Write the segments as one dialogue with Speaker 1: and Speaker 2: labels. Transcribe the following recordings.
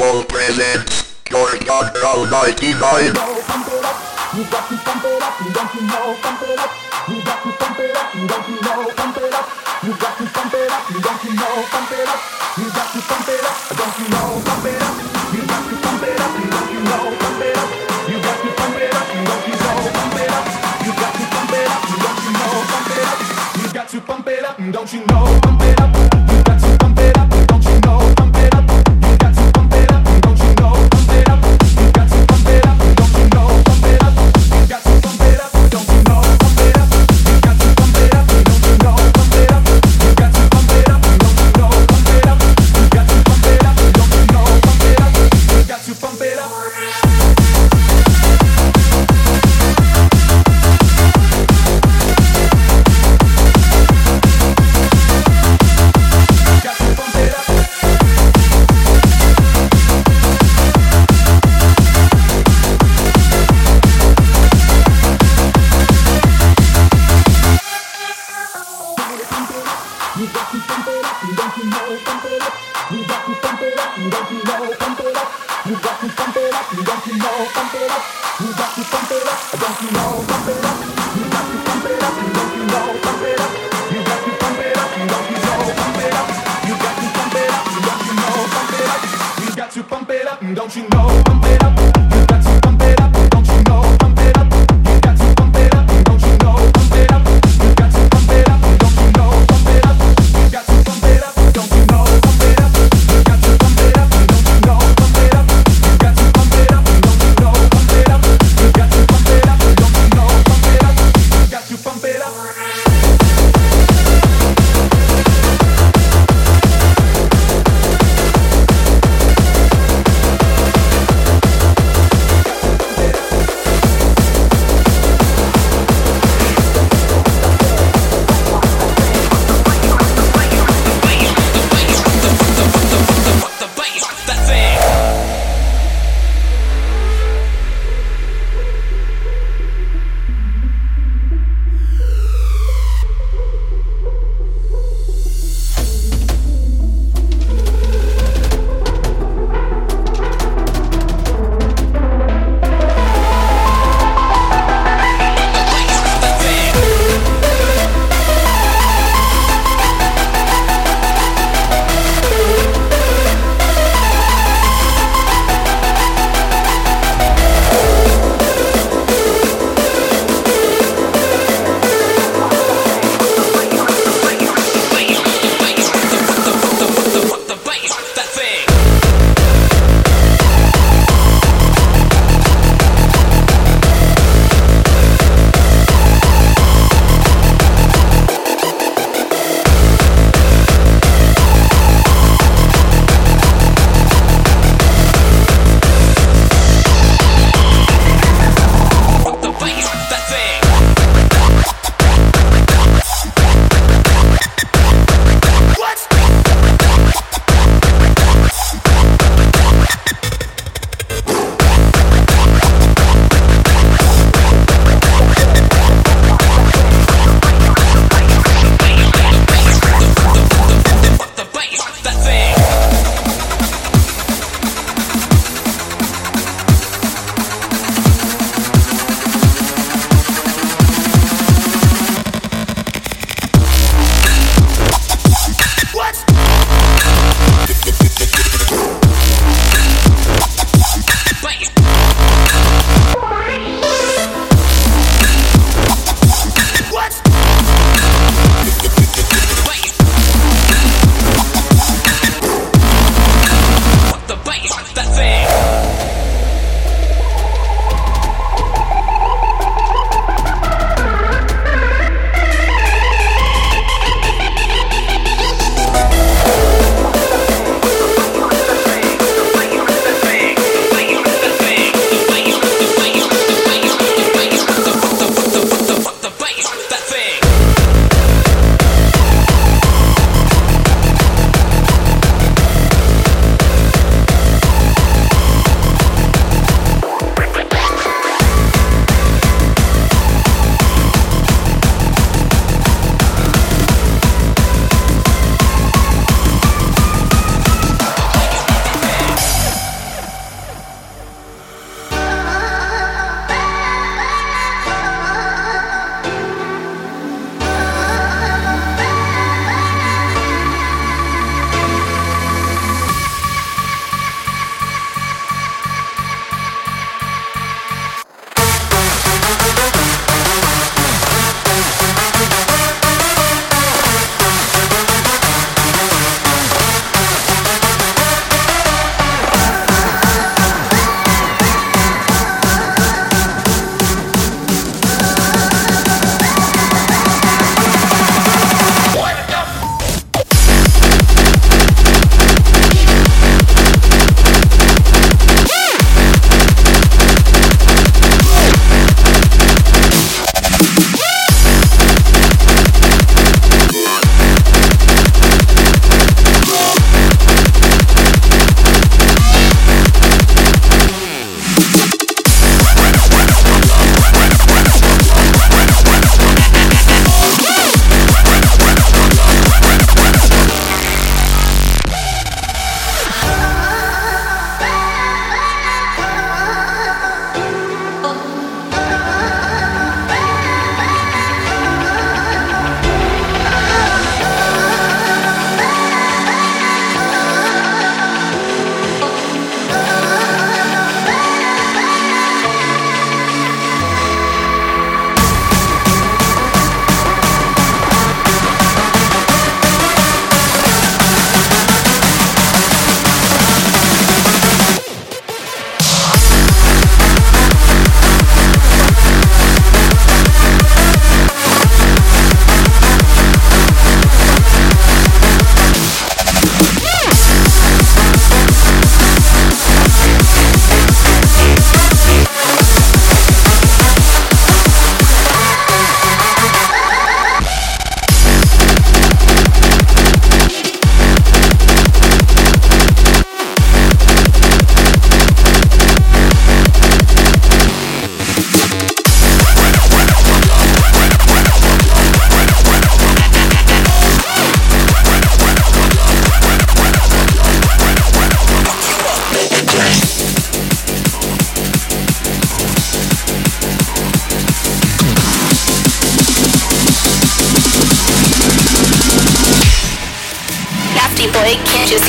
Speaker 1: will present Core Control 99.
Speaker 2: You got to pump it up, you got to pump it up, you don't you know, pump it up. You got to pump it up, you don't you know, pump it up. You got to pump it up, don't you know, pump it up. You got to pump it up, you don't you know, pump it up. You got to pump it up, you don't you know, pump it up. You got to pump it up, you don't you know.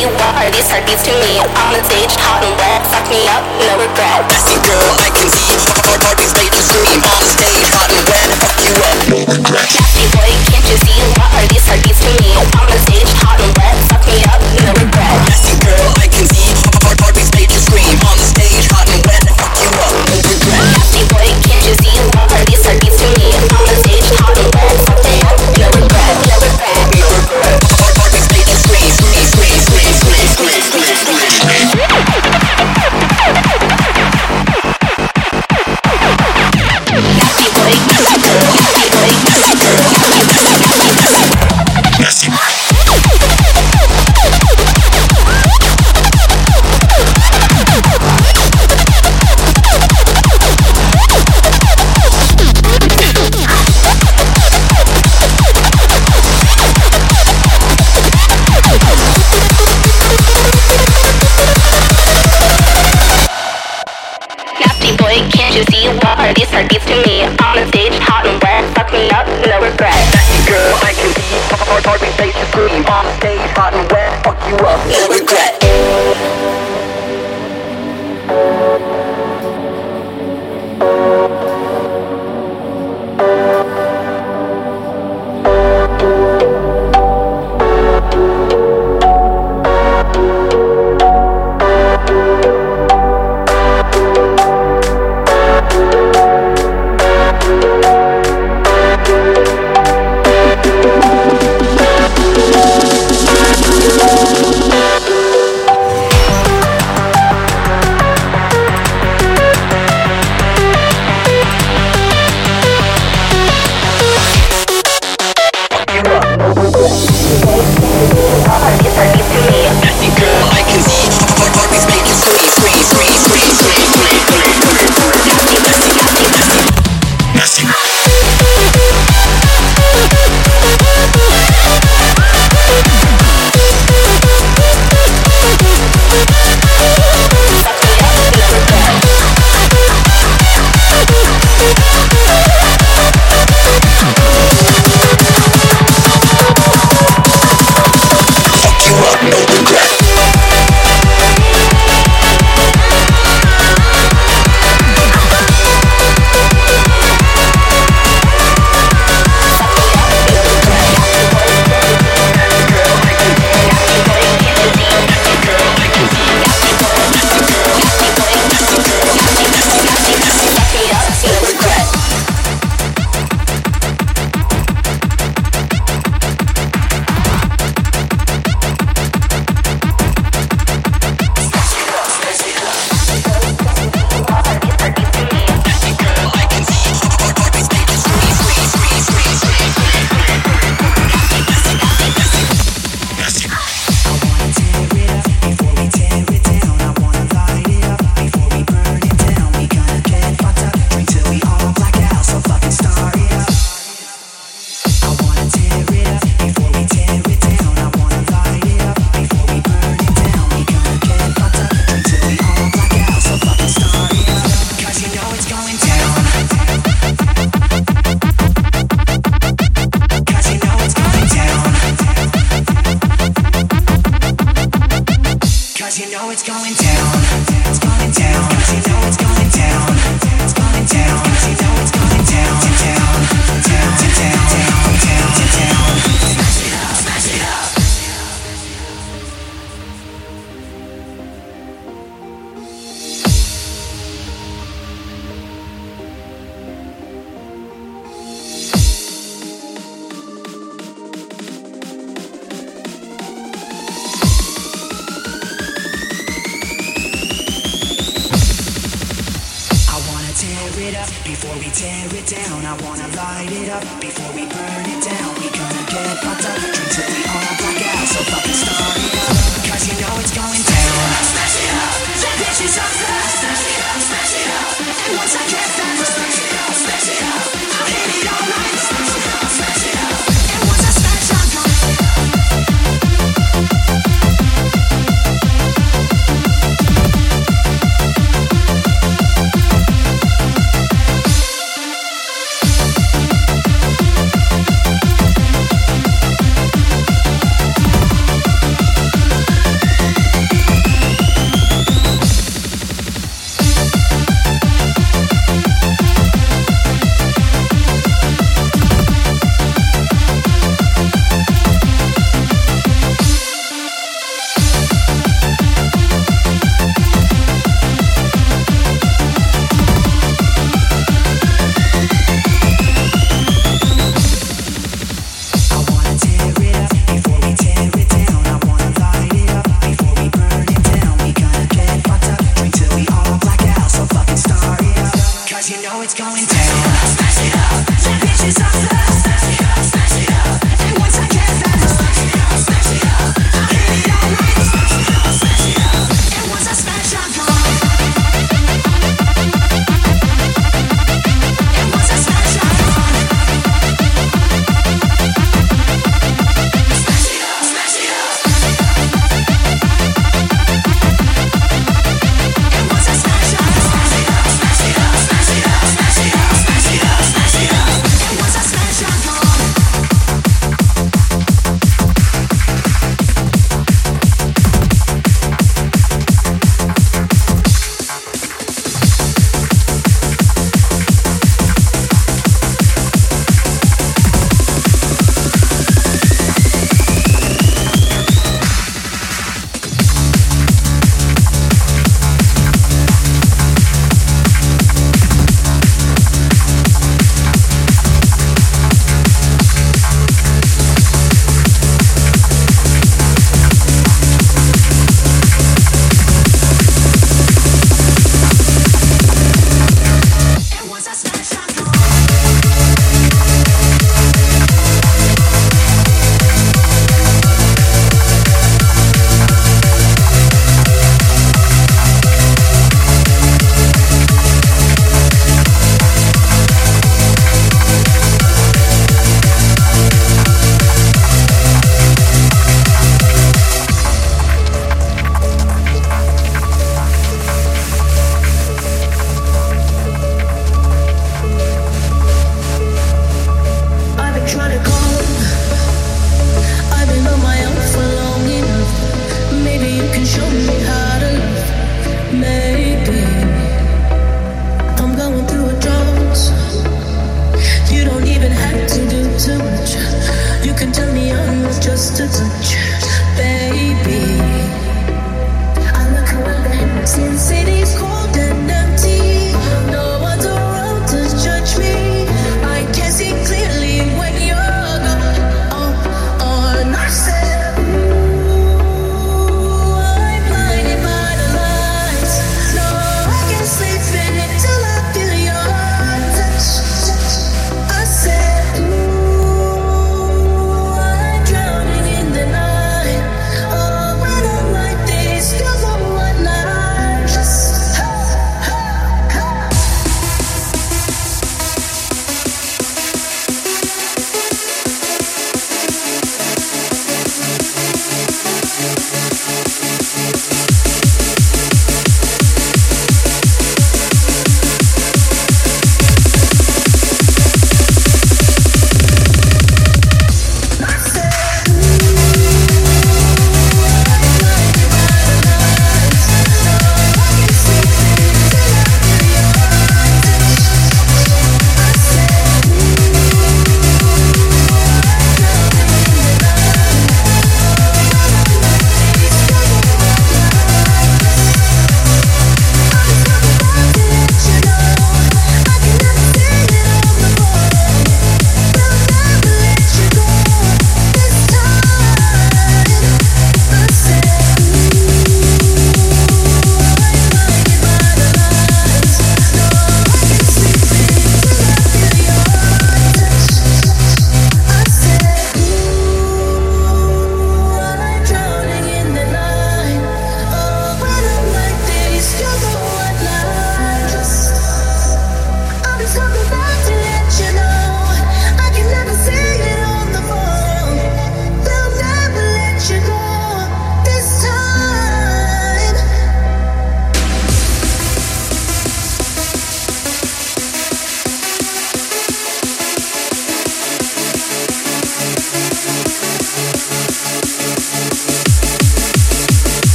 Speaker 3: see Why are. These heartbeats to me? On the stage, hot and wet. Fuck me up, no regret.
Speaker 4: Fucking girl, I can see.
Speaker 3: All these ladies to me On the stage, hot and wet. Fuck
Speaker 4: you up, no regret.
Speaker 3: Nasty boy, can't you see? Why are. These heartbeats to me? On the stage, hot and wet. Fuck me up, no regret. Nasty girl, I can see. her beats to me. On the stage, hot and wet, fuck me up, no regret
Speaker 4: Girl, I can be. Hard, hard, hard, face to scream. On stage, hot and wet, fuck you up, no regret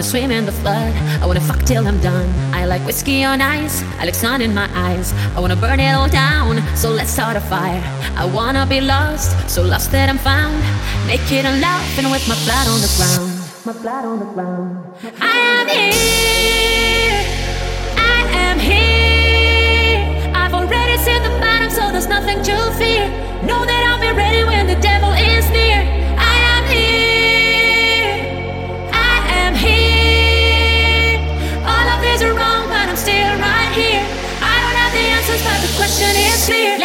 Speaker 5: wanna
Speaker 6: swim in the flood. I wanna fuck till I'm done. I like whiskey on ice. I like sun in my eyes. I wanna burn it all down. So let's start a fire. I wanna be lost. So lost that I'm found. Make Naked and laughing with my blood on the ground. My blood on the ground. I am here. I am here. I've already seen the bottom, so there's nothing to fear. No. see it.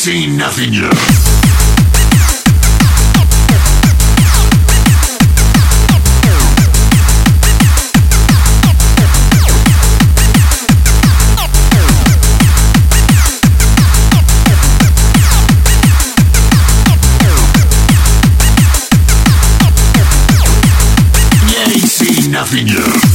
Speaker 6: Seen nothing
Speaker 5: yet. Nothing yet.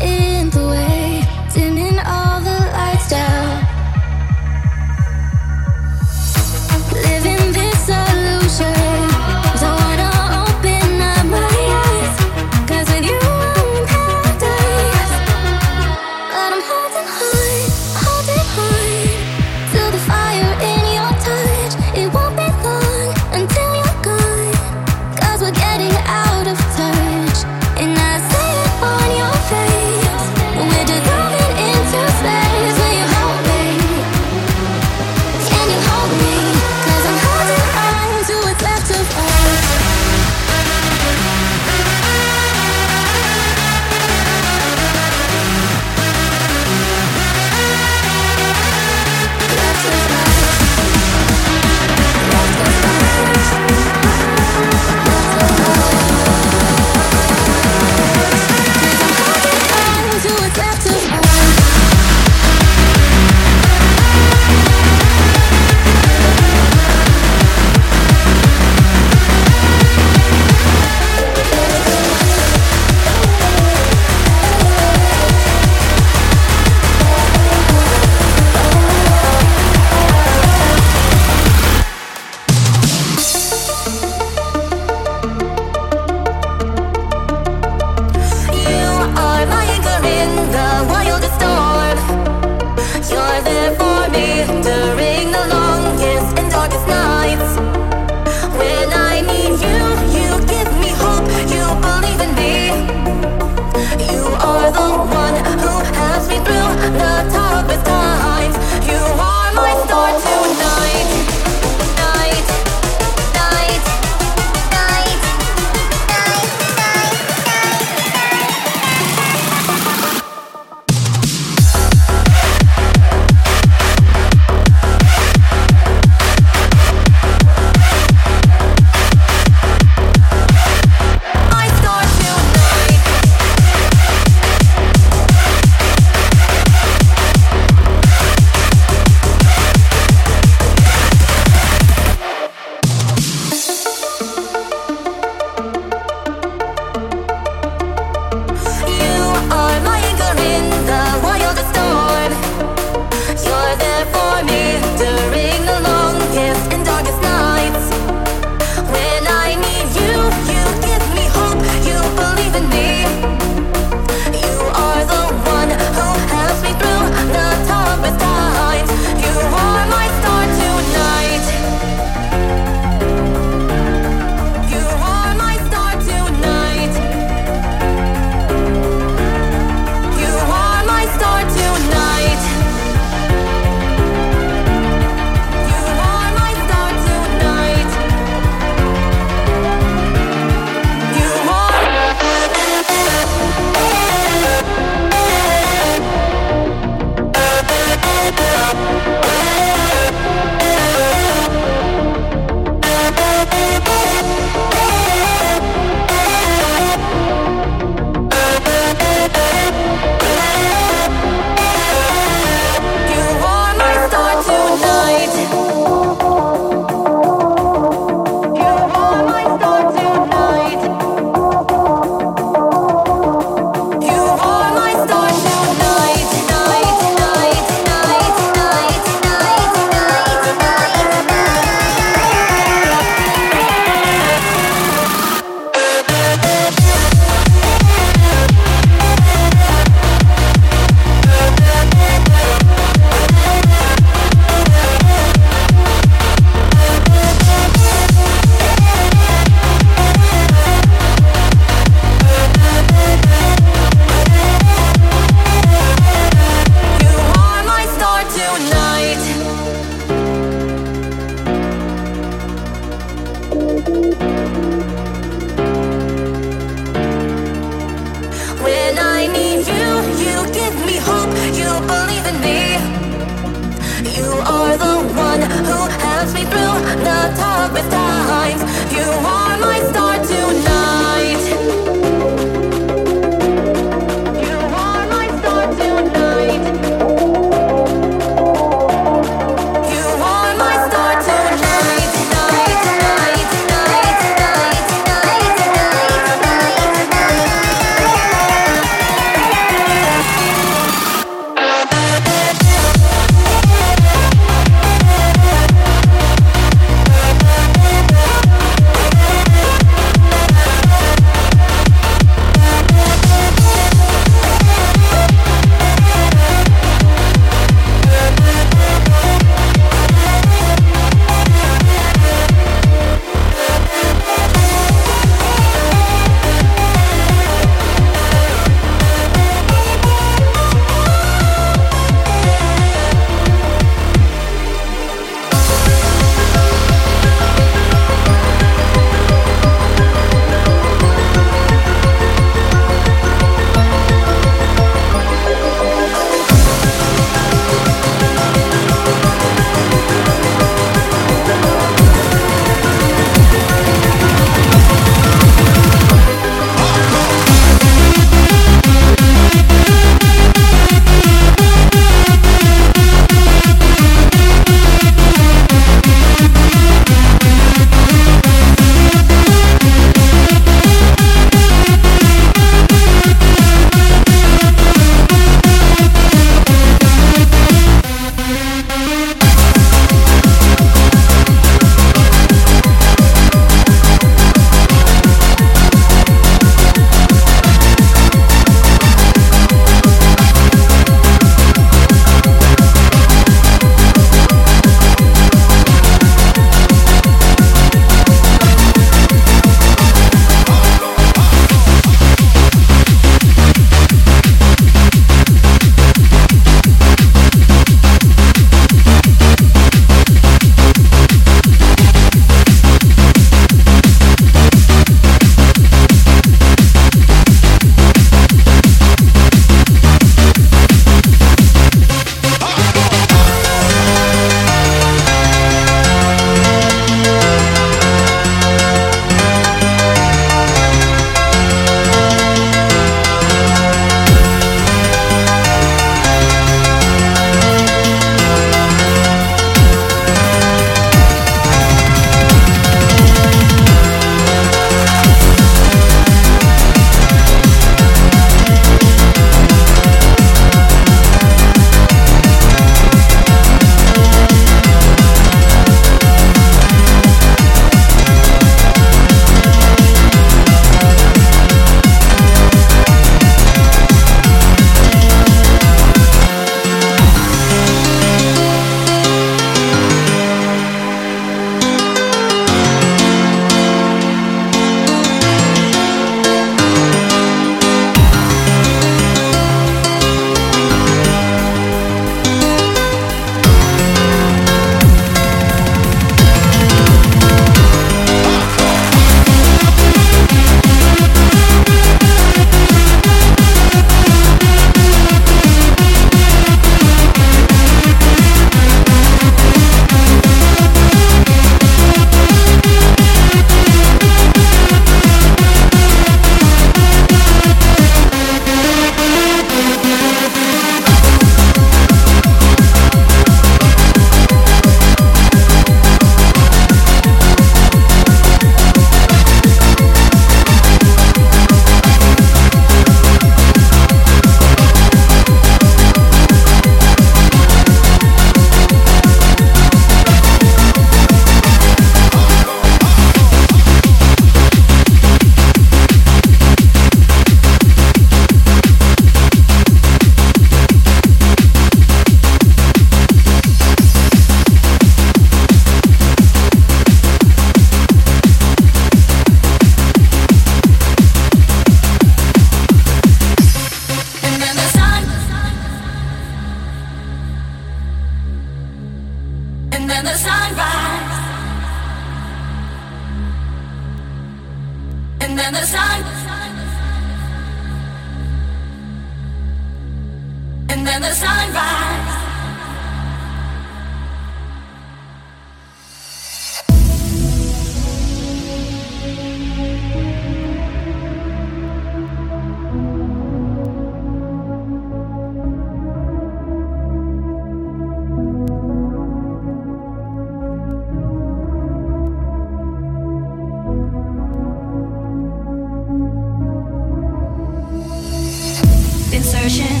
Speaker 7: Been searching,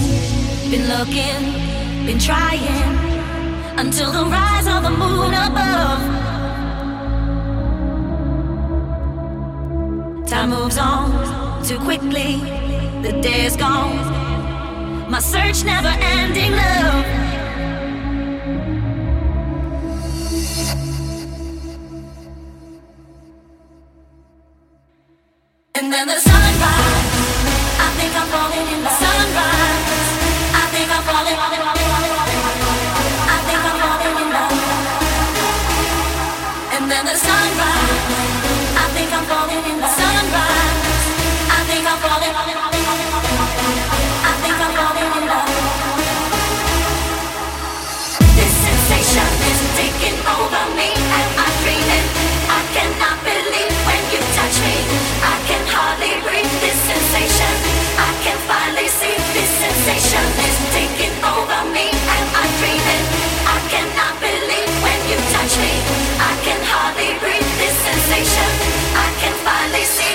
Speaker 7: been looking, been trying until the rise of the moon above. Time moves on too quickly, the day is gone. My search never ending, love. can finally see.